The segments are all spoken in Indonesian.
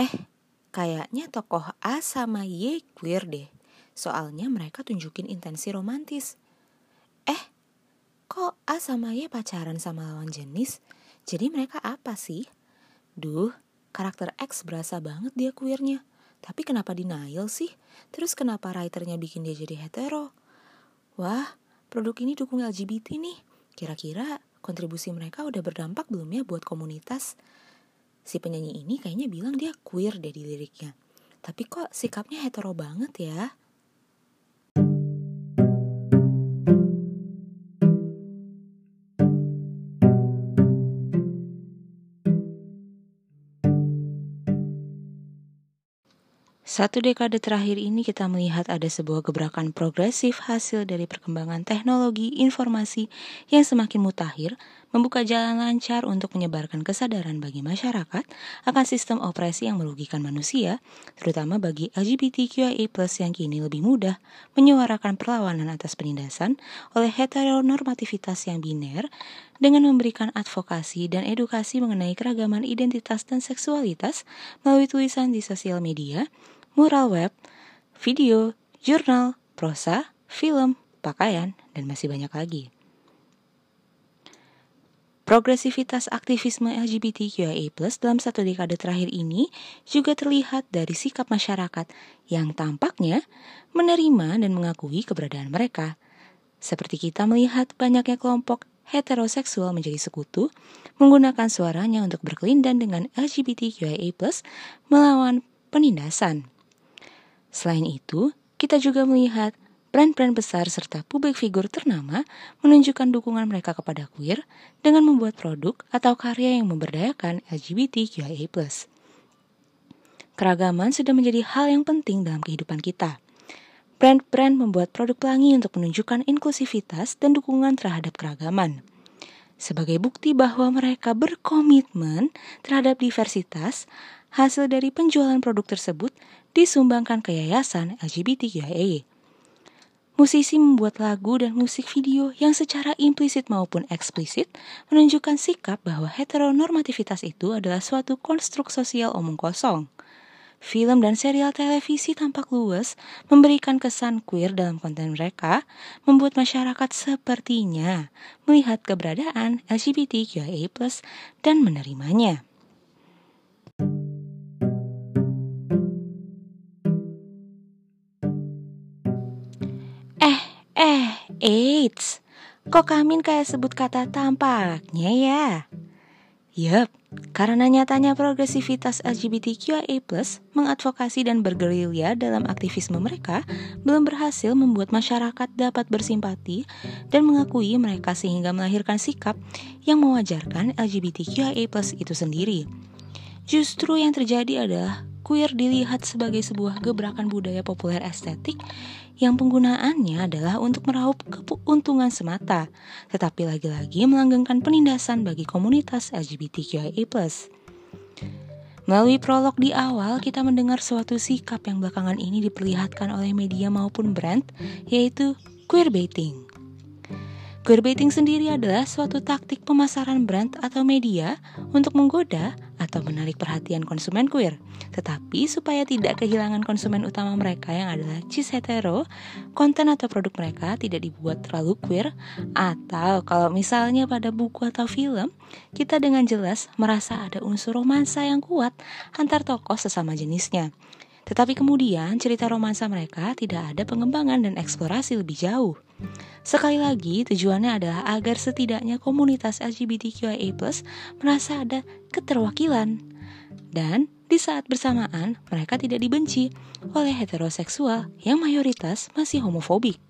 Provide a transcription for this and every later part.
Eh, kayaknya tokoh A sama Y queer deh. Soalnya mereka tunjukin intensi romantis. Eh, kok A sama Y pacaran sama lawan jenis? Jadi mereka apa sih? Duh, karakter X berasa banget dia queernya. Tapi kenapa denial sih? Terus kenapa writernya bikin dia jadi hetero? Wah, produk ini dukung LGBT nih. Kira-kira kontribusi mereka udah berdampak belum ya buat komunitas? Si penyanyi ini kayaknya bilang dia queer di liriknya. Tapi kok sikapnya hetero banget ya? Satu dekade terakhir ini kita melihat ada sebuah gebrakan progresif hasil dari perkembangan teknologi informasi yang semakin mutakhir, membuka jalan lancar untuk menyebarkan kesadaran bagi masyarakat akan sistem operasi yang merugikan manusia, terutama bagi LGBTQIA+ yang kini lebih mudah menyuarakan perlawanan atas penindasan oleh heteronormativitas yang biner dengan memberikan advokasi dan edukasi mengenai keragaman identitas dan seksualitas melalui tulisan di sosial media mural web, video, jurnal, prosa, film, pakaian, dan masih banyak lagi. Progresivitas aktivisme LGBTQIA+ dalam satu dekade terakhir ini juga terlihat dari sikap masyarakat yang tampaknya menerima dan mengakui keberadaan mereka. Seperti kita melihat banyaknya kelompok heteroseksual menjadi sekutu, menggunakan suaranya untuk berkelindan dengan LGBTQIA+, melawan penindasan. Selain itu, kita juga melihat brand-brand besar serta publik figur ternama menunjukkan dukungan mereka kepada queer dengan membuat produk atau karya yang memberdayakan LGBTQIA+. Keragaman sudah menjadi hal yang penting dalam kehidupan kita. Brand-brand membuat produk pelangi untuk menunjukkan inklusivitas dan dukungan terhadap keragaman. Sebagai bukti bahwa mereka berkomitmen terhadap diversitas, hasil dari penjualan produk tersebut disumbangkan ke yayasan LGBTQIA. Musisi membuat lagu dan musik video yang secara implisit maupun eksplisit menunjukkan sikap bahwa heteronormativitas itu adalah suatu konstruk sosial omong kosong. Film dan serial televisi tampak luas memberikan kesan queer dalam konten mereka, membuat masyarakat sepertinya melihat keberadaan LGBTQIA+ dan menerimanya. Eits, kok Kamin kayak sebut kata tampaknya ya? Yup, karena nyatanya progresivitas LGBTQIA+ mengadvokasi dan bergerilya dalam aktivisme mereka belum berhasil membuat masyarakat dapat bersimpati dan mengakui mereka sehingga melahirkan sikap yang mewajarkan LGBTQIA+ itu sendiri. Justru yang terjadi adalah queer dilihat sebagai sebuah gebrakan budaya populer estetik yang penggunaannya adalah untuk meraup keuntungan semata, tetapi lagi-lagi melanggengkan penindasan bagi komunitas LGBTQIA+. Melalui prolog di awal, kita mendengar suatu sikap yang belakangan ini diperlihatkan oleh media maupun brand, yaitu queerbaiting. Queerbaiting sendiri adalah suatu taktik pemasaran brand atau media untuk menggoda atau menarik perhatian konsumen queer. Tetapi supaya tidak kehilangan konsumen utama mereka yang adalah cis hetero, konten atau produk mereka tidak dibuat terlalu queer atau kalau misalnya pada buku atau film, kita dengan jelas merasa ada unsur romansa yang kuat antar tokoh sesama jenisnya. Tetapi kemudian cerita romansa mereka tidak ada pengembangan dan eksplorasi lebih jauh. Sekali lagi, tujuannya adalah agar setidaknya komunitas LGBTQIA+ merasa ada keterwakilan. Dan di saat bersamaan, mereka tidak dibenci oleh heteroseksual yang mayoritas masih homofobik.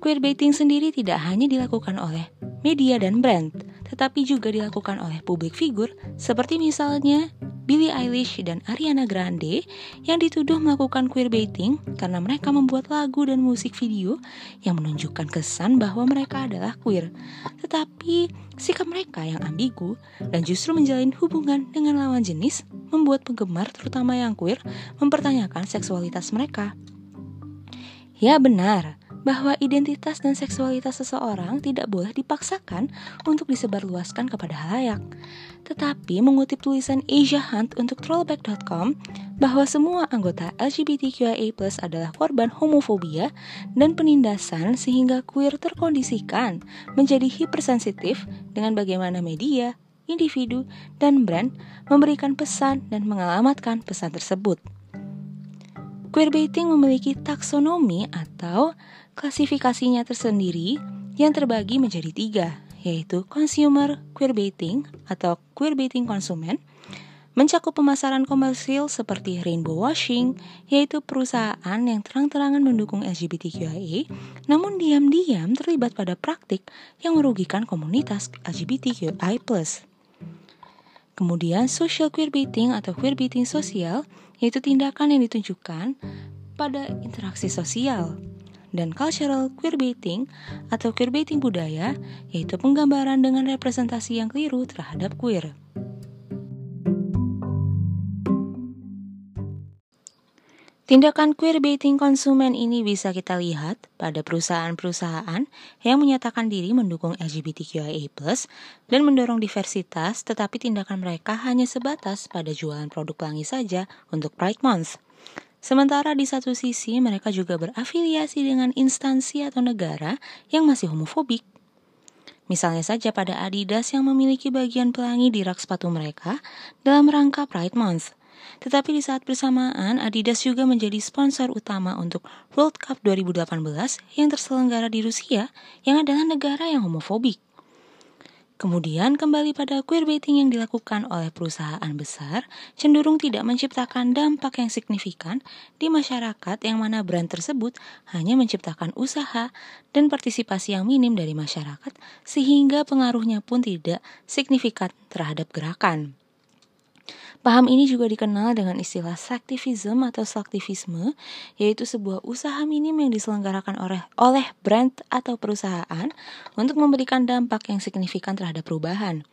Queerbaiting sendiri tidak hanya dilakukan oleh media dan brand, tetapi juga dilakukan oleh publik figur seperti misalnya Billie Eilish dan Ariana Grande yang dituduh melakukan queerbaiting karena mereka membuat lagu dan musik video yang menunjukkan kesan bahwa mereka adalah queer. Tetapi sikap mereka yang ambigu dan justru menjalin hubungan dengan lawan jenis membuat penggemar terutama yang queer mempertanyakan seksualitas mereka. Ya benar, bahwa identitas dan seksualitas seseorang tidak boleh dipaksakan untuk disebarluaskan kepada halayak. Tetapi mengutip tulisan Asia Hunt untuk trollback.com bahwa semua anggota LGBTQIA+ adalah korban homofobia dan penindasan sehingga queer terkondisikan menjadi hipersensitif dengan bagaimana media, individu, dan brand memberikan pesan dan mengalamatkan pesan tersebut. Queerbaiting memiliki taksonomi atau klasifikasinya tersendiri yang terbagi menjadi tiga, yaitu consumer queerbaiting atau queerbaiting konsumen, mencakup pemasaran komersil seperti rainbow washing, yaitu perusahaan yang terang-terangan mendukung LGBTQIA, namun diam-diam terlibat pada praktik yang merugikan komunitas LGBTQI+. Kemudian social queerbaiting atau queerbaiting sosial yaitu tindakan yang ditunjukkan pada interaksi sosial dan cultural queerbaiting atau queerbaiting budaya yaitu penggambaran dengan representasi yang keliru terhadap queer. Tindakan queerbaiting konsumen ini bisa kita lihat pada perusahaan-perusahaan yang menyatakan diri mendukung LGBTQIA+, dan mendorong diversitas, tetapi tindakan mereka hanya sebatas pada jualan produk pelangi saja untuk Pride Month. Sementara di satu sisi mereka juga berafiliasi dengan instansi atau negara yang masih homofobik. Misalnya saja pada Adidas yang memiliki bagian pelangi di rak sepatu mereka dalam rangka Pride Month. Tetapi di saat bersamaan, Adidas juga menjadi sponsor utama untuk World Cup 2018 yang terselenggara di Rusia yang adalah negara yang homofobik. Kemudian kembali pada queerbaiting yang dilakukan oleh perusahaan besar cenderung tidak menciptakan dampak yang signifikan di masyarakat yang mana brand tersebut hanya menciptakan usaha dan partisipasi yang minim dari masyarakat sehingga pengaruhnya pun tidak signifikan terhadap gerakan. Paham ini juga dikenal dengan istilah saktivism atau saktivisme, yaitu sebuah usaha minim yang diselenggarakan oleh, oleh brand atau perusahaan untuk memberikan dampak yang signifikan terhadap perubahan.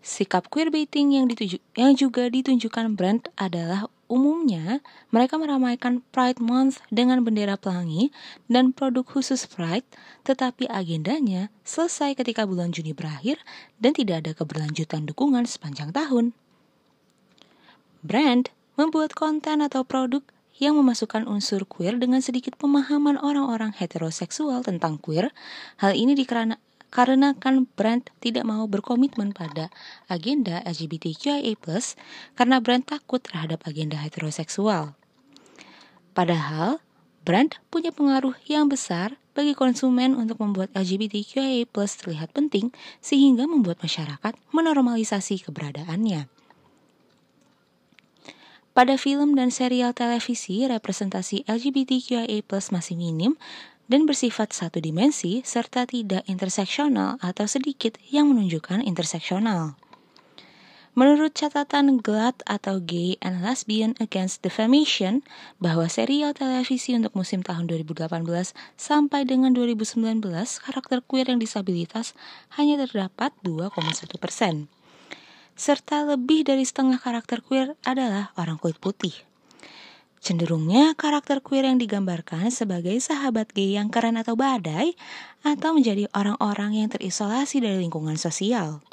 Sikap queerbaiting yang, yang juga ditunjukkan brand adalah umumnya mereka meramaikan Pride Month dengan bendera pelangi dan produk khusus Pride, tetapi agendanya selesai ketika bulan Juni berakhir dan tidak ada keberlanjutan dukungan sepanjang tahun. Brand membuat konten atau produk yang memasukkan unsur queer dengan sedikit pemahaman orang-orang heteroseksual tentang queer. Hal ini dikarenakan brand tidak mau berkomitmen pada agenda LGBTQIA+, karena brand takut terhadap agenda heteroseksual. Padahal, brand punya pengaruh yang besar bagi konsumen untuk membuat LGBTQIA+ terlihat penting sehingga membuat masyarakat menormalisasi keberadaannya. Pada film dan serial televisi, representasi LGBTQIA+ masih minim dan bersifat satu dimensi serta tidak interseksional atau sedikit yang menunjukkan interseksional. Menurut catatan GLAAD atau Gay and Lesbian Against Defamation, bahwa serial televisi untuk musim tahun 2018 sampai dengan 2019 karakter queer yang disabilitas hanya terdapat 2,1 persen serta lebih dari setengah karakter queer adalah orang kulit putih. Cenderungnya karakter queer yang digambarkan sebagai sahabat gay yang keren atau badai, atau menjadi orang-orang yang terisolasi dari lingkungan sosial.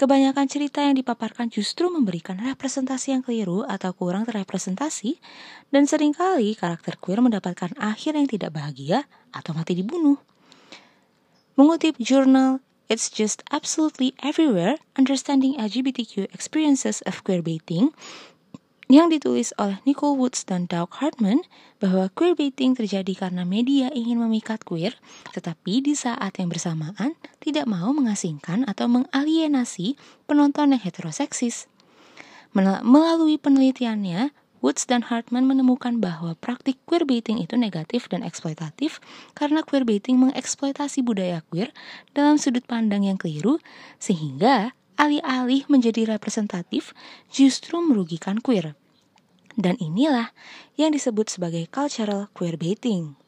Kebanyakan cerita yang dipaparkan justru memberikan representasi yang keliru atau kurang terrepresentasi, dan sering kali karakter queer mendapatkan akhir yang tidak bahagia atau mati dibunuh. Mengutip jurnal It's just absolutely everywhere understanding LGBTQ experiences of queerbaiting yang ditulis oleh Nicole Woods dan Doug Hartman bahwa queerbaiting terjadi karena media ingin memikat queer, tetapi di saat yang bersamaan tidak mau mengasingkan atau mengalienasi penonton yang heteroseksis. Melalui penelitiannya, Woods dan Hartman menemukan bahwa praktik queerbaiting itu negatif dan eksploitatif karena queerbaiting mengeksploitasi budaya queer dalam sudut pandang yang keliru sehingga alih-alih menjadi representatif justru merugikan queer. Dan inilah yang disebut sebagai cultural queerbaiting.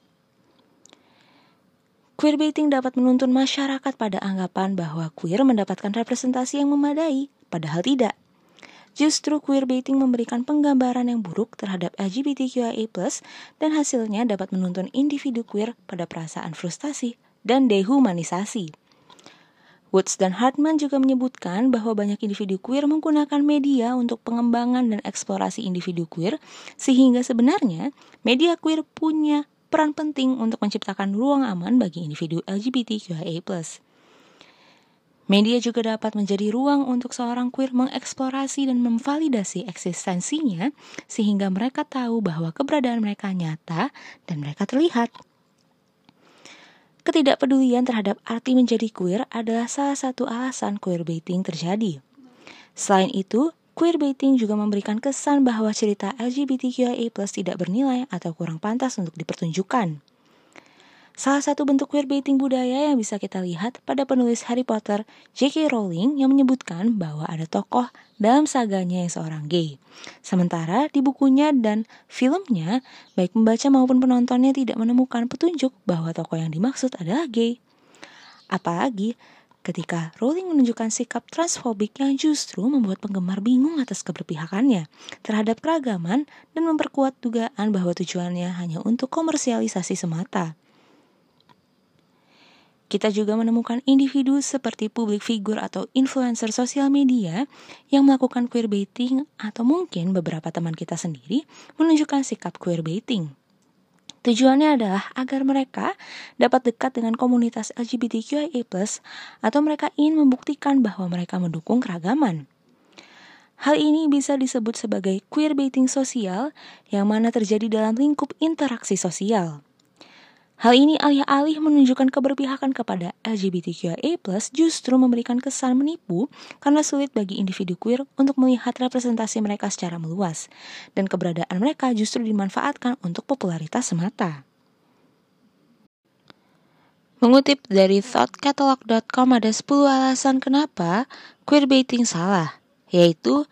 Queerbaiting dapat menuntun masyarakat pada anggapan bahwa queer mendapatkan representasi yang memadai, padahal tidak. Justru queerbaiting memberikan penggambaran yang buruk terhadap LGBTQIA+, dan hasilnya dapat menuntun individu queer pada perasaan frustasi dan dehumanisasi. Woods dan Hartman juga menyebutkan bahwa banyak individu queer menggunakan media untuk pengembangan dan eksplorasi individu queer, sehingga sebenarnya media queer punya peran penting untuk menciptakan ruang aman bagi individu LGBTQIA+. Media juga dapat menjadi ruang untuk seorang queer mengeksplorasi dan memvalidasi eksistensinya sehingga mereka tahu bahwa keberadaan mereka nyata dan mereka terlihat. Ketidakpedulian terhadap arti menjadi queer adalah salah satu alasan queerbaiting terjadi. Selain itu, queerbaiting juga memberikan kesan bahwa cerita LGBTQIA+ tidak bernilai atau kurang pantas untuk dipertunjukkan. Salah satu bentuk queerbaiting budaya yang bisa kita lihat pada penulis Harry Potter, J.K. Rowling yang menyebutkan bahwa ada tokoh dalam saganya yang seorang gay. Sementara di bukunya dan filmnya, baik pembaca maupun penontonnya tidak menemukan petunjuk bahwa tokoh yang dimaksud adalah gay. Apalagi ketika Rowling menunjukkan sikap transfobik yang justru membuat penggemar bingung atas keberpihakannya terhadap keragaman dan memperkuat dugaan bahwa tujuannya hanya untuk komersialisasi semata. Kita juga menemukan individu seperti publik figur atau influencer sosial media yang melakukan queerbaiting atau mungkin beberapa teman kita sendiri menunjukkan sikap queerbaiting. Tujuannya adalah agar mereka dapat dekat dengan komunitas LGBTQIA+, atau mereka ingin membuktikan bahwa mereka mendukung keragaman. Hal ini bisa disebut sebagai queerbaiting sosial yang mana terjadi dalam lingkup interaksi sosial. Hal ini alih-alih menunjukkan keberpihakan kepada LGBTQIA+, justru memberikan kesan menipu karena sulit bagi individu queer untuk melihat representasi mereka secara meluas, dan keberadaan mereka justru dimanfaatkan untuk popularitas semata. Mengutip dari thoughtcatalog.com ada 10 alasan kenapa queerbaiting salah, yaitu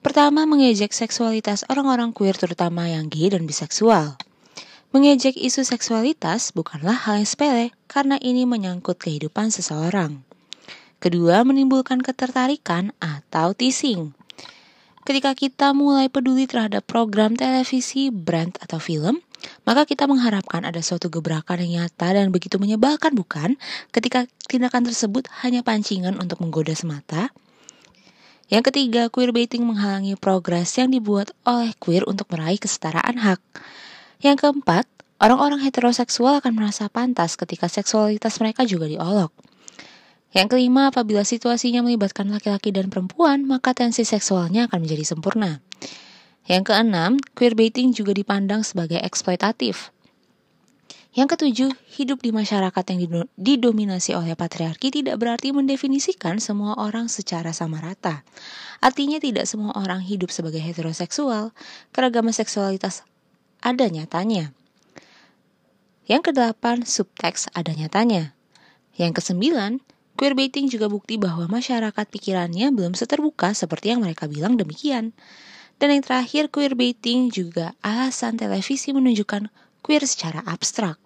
Pertama, mengejek seksualitas orang-orang queer terutama yang gay dan biseksual. Mengejek isu seksualitas bukanlah hal yang sepele karena ini menyangkut kehidupan seseorang. Kedua, menimbulkan ketertarikan atau teasing. Ketika kita mulai peduli terhadap program televisi, brand, atau film, maka kita mengharapkan ada suatu gebrakan yang nyata dan begitu menyebalkan bukan ketika tindakan tersebut hanya pancingan untuk menggoda semata. Yang ketiga, queerbaiting menghalangi progres yang dibuat oleh queer untuk meraih kesetaraan hak. Yang keempat, orang-orang heteroseksual akan merasa pantas ketika seksualitas mereka juga diolok. Yang kelima, apabila situasinya melibatkan laki-laki dan perempuan, maka tensi seksualnya akan menjadi sempurna. Yang keenam, queerbaiting juga dipandang sebagai eksploitatif. Yang ketujuh, hidup di masyarakat yang didominasi oleh patriarki tidak berarti mendefinisikan semua orang secara sama rata. Artinya tidak semua orang hidup sebagai heteroseksual. Keragaman seksualitas ada nyatanya. Yang kedelapan, subteks ada nyatanya. Yang kesembilan, queerbaiting juga bukti bahwa masyarakat pikirannya belum seterbuka seperti yang mereka bilang demikian. Dan yang terakhir, queerbaiting juga alasan televisi menunjukkan queer secara abstrak.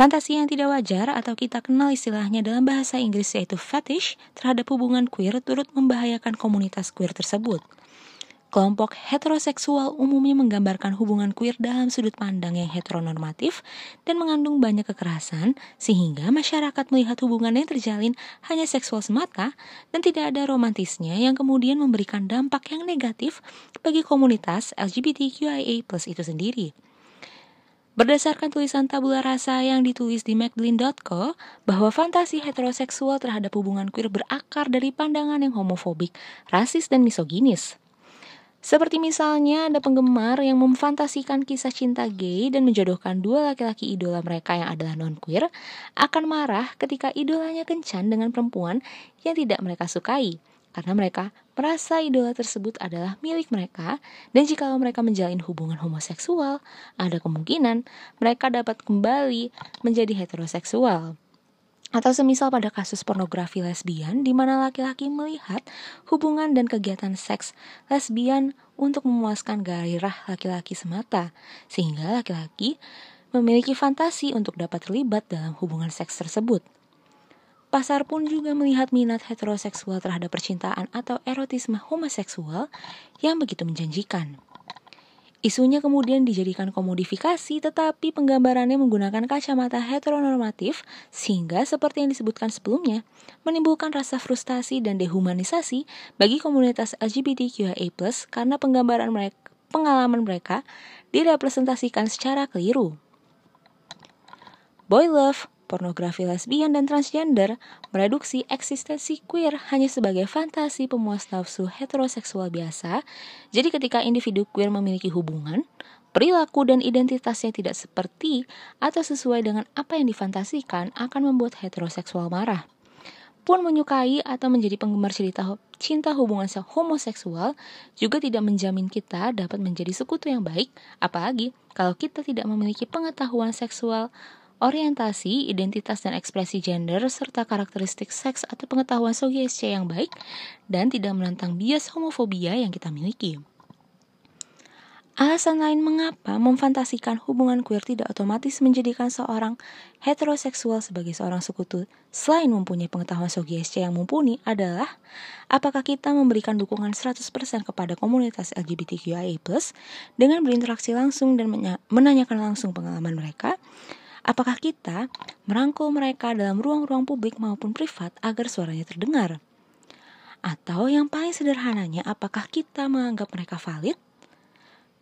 Fantasi yang tidak wajar atau kita kenal istilahnya dalam bahasa Inggris yaitu fetish terhadap hubungan queer turut membahayakan komunitas queer tersebut. Kelompok heteroseksual umumnya menggambarkan hubungan queer dalam sudut pandang yang heteronormatif dan mengandung banyak kekerasan, sehingga masyarakat melihat hubungan yang terjalin hanya seksual semata dan tidak ada romantisnya yang kemudian memberikan dampak yang negatif bagi komunitas LGBTQIA+ itu sendiri. Berdasarkan tulisan tabula rasa yang ditulis di Maclean.co, bahwa fantasi heteroseksual terhadap hubungan queer berakar dari pandangan yang homofobik, rasis, dan misoginis. Seperti misalnya ada penggemar yang memfantasikan kisah cinta gay dan menjodohkan dua laki-laki idola mereka yang adalah non-queer akan marah ketika idolanya kencan dengan perempuan yang tidak mereka sukai karena mereka merasa idola tersebut adalah milik mereka dan jika mereka menjalin hubungan homoseksual, ada kemungkinan mereka dapat kembali menjadi heteroseksual. Atau semisal pada kasus pornografi lesbian di mana laki-laki melihat hubungan dan kegiatan seks lesbian untuk memuaskan gairah laki-laki semata, sehingga laki-laki memiliki fantasi untuk dapat terlibat dalam hubungan seks tersebut. Pasar pun juga melihat minat heteroseksual terhadap percintaan atau erotisme homoseksual yang begitu menjanjikan. Isunya kemudian dijadikan komodifikasi tetapi penggambarannya menggunakan kacamata heteronormatif sehingga seperti yang disebutkan sebelumnya menimbulkan rasa frustasi dan dehumanisasi bagi komunitas LGBTQIA+ karena penggambaran mereka, pengalaman mereka direpresentasikan secara keliru. Boy love pornografi lesbian dan transgender mereduksi eksistensi queer hanya sebagai fantasi pemuas nafsu heteroseksual biasa. Jadi ketika individu queer memiliki hubungan, perilaku dan identitasnya tidak seperti atau sesuai dengan apa yang difantasikan akan membuat heteroseksual marah. Pun menyukai atau menjadi penggemar cerita cinta hubungan homoseksual juga tidak menjamin kita dapat menjadi sekutu yang baik, apalagi kalau kita tidak memiliki pengetahuan seksual orientasi, identitas dan ekspresi gender, serta karakteristik seks atau pengetahuan SOGSC yang baik, dan tidak menentang bias homofobia yang kita miliki. Alasan lain mengapa memfantasikan hubungan queer tidak otomatis menjadikan seorang heteroseksual sebagai seorang sekutu selain mempunyai pengetahuan SOGSC yang mumpuni adalah apakah kita memberikan dukungan 100% kepada komunitas LGBTQIA+, dengan berinteraksi langsung dan menanyakan langsung pengalaman mereka, Apakah kita merangkul mereka dalam ruang-ruang publik maupun privat agar suaranya terdengar? Atau yang paling sederhananya, apakah kita menganggap mereka valid?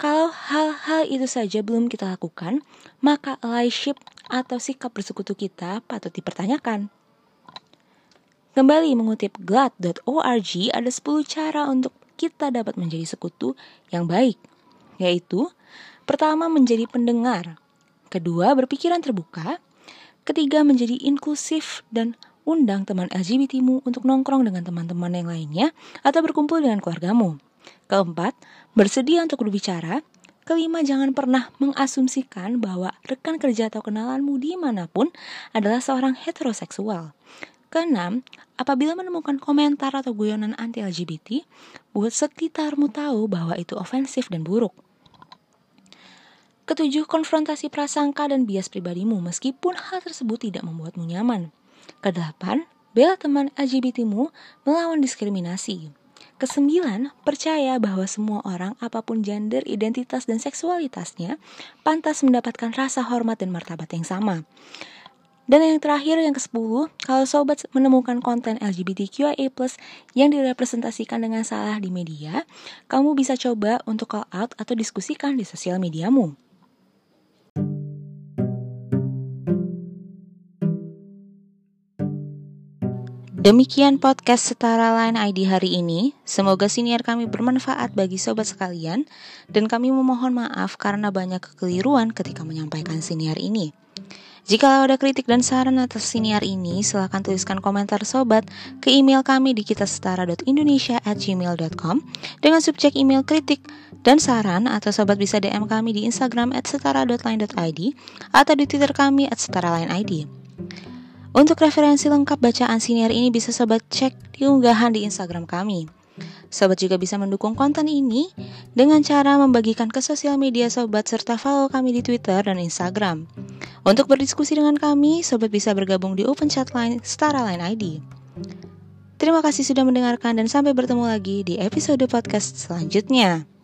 Kalau hal-hal itu saja belum kita lakukan, maka allyship atau sikap bersekutu kita patut dipertanyakan. Kembali mengutip glad.org, ada 10 cara untuk kita dapat menjadi sekutu yang baik, yaitu pertama menjadi pendengar, Kedua, berpikiran terbuka. Ketiga, menjadi inklusif dan undang teman LGBTmu untuk nongkrong dengan teman-teman yang lainnya atau berkumpul dengan keluargamu. Keempat, bersedia untuk berbicara. Kelima, jangan pernah mengasumsikan bahwa rekan kerja atau kenalanmu di mana pun adalah seorang heteroseksual. Keenam, apabila menemukan komentar atau guyonan anti-LGBT, buat sekitarmu tahu bahwa itu ofensif dan buruk. Ketujuh, konfrontasi prasangka dan bias pribadimu meskipun hal tersebut tidak membuatmu nyaman. Kedelapan, bela teman LGBTmu melawan diskriminasi. Kesembilan, percaya bahwa semua orang apa pun gender, identitas, dan seksualitasnya pantas mendapatkan rasa hormat dan martabat yang sama. Dan yang terakhir, yang ke-10, kalau sobat menemukan konten LGBTQIA+, yang direpresentasikan dengan salah di media, kamu bisa coba untuk call out atau diskusikan di sosial mediamu. Demikian podcast Setara Line ID hari ini. Semoga siniar kami bermanfaat bagi sobat sekalian dan kami memohon maaf karena banyak kekeliruan ketika menyampaikan siniar ini. Jika ada kritik dan saran atas siniar ini, silahkan tuliskan komentar sobat ke email kami di kitasetara.indonesia@gmail.com dengan subjek email kritik dan saran atau sobat bisa DM kami di Instagram @setara.line.id atau di Twitter kami @setara.line.id. Untuk referensi lengkap bacaan siniar ini bisa sobat cek di unggahan di Instagram kami. Sobat juga bisa mendukung konten ini dengan cara membagikan ke sosial media sobat serta follow kami di Twitter dan Instagram. Untuk berdiskusi dengan kami, sobat bisa bergabung di open chat line Setara Line ID. Terima kasih sudah mendengarkan dan sampai bertemu lagi di episode podcast selanjutnya.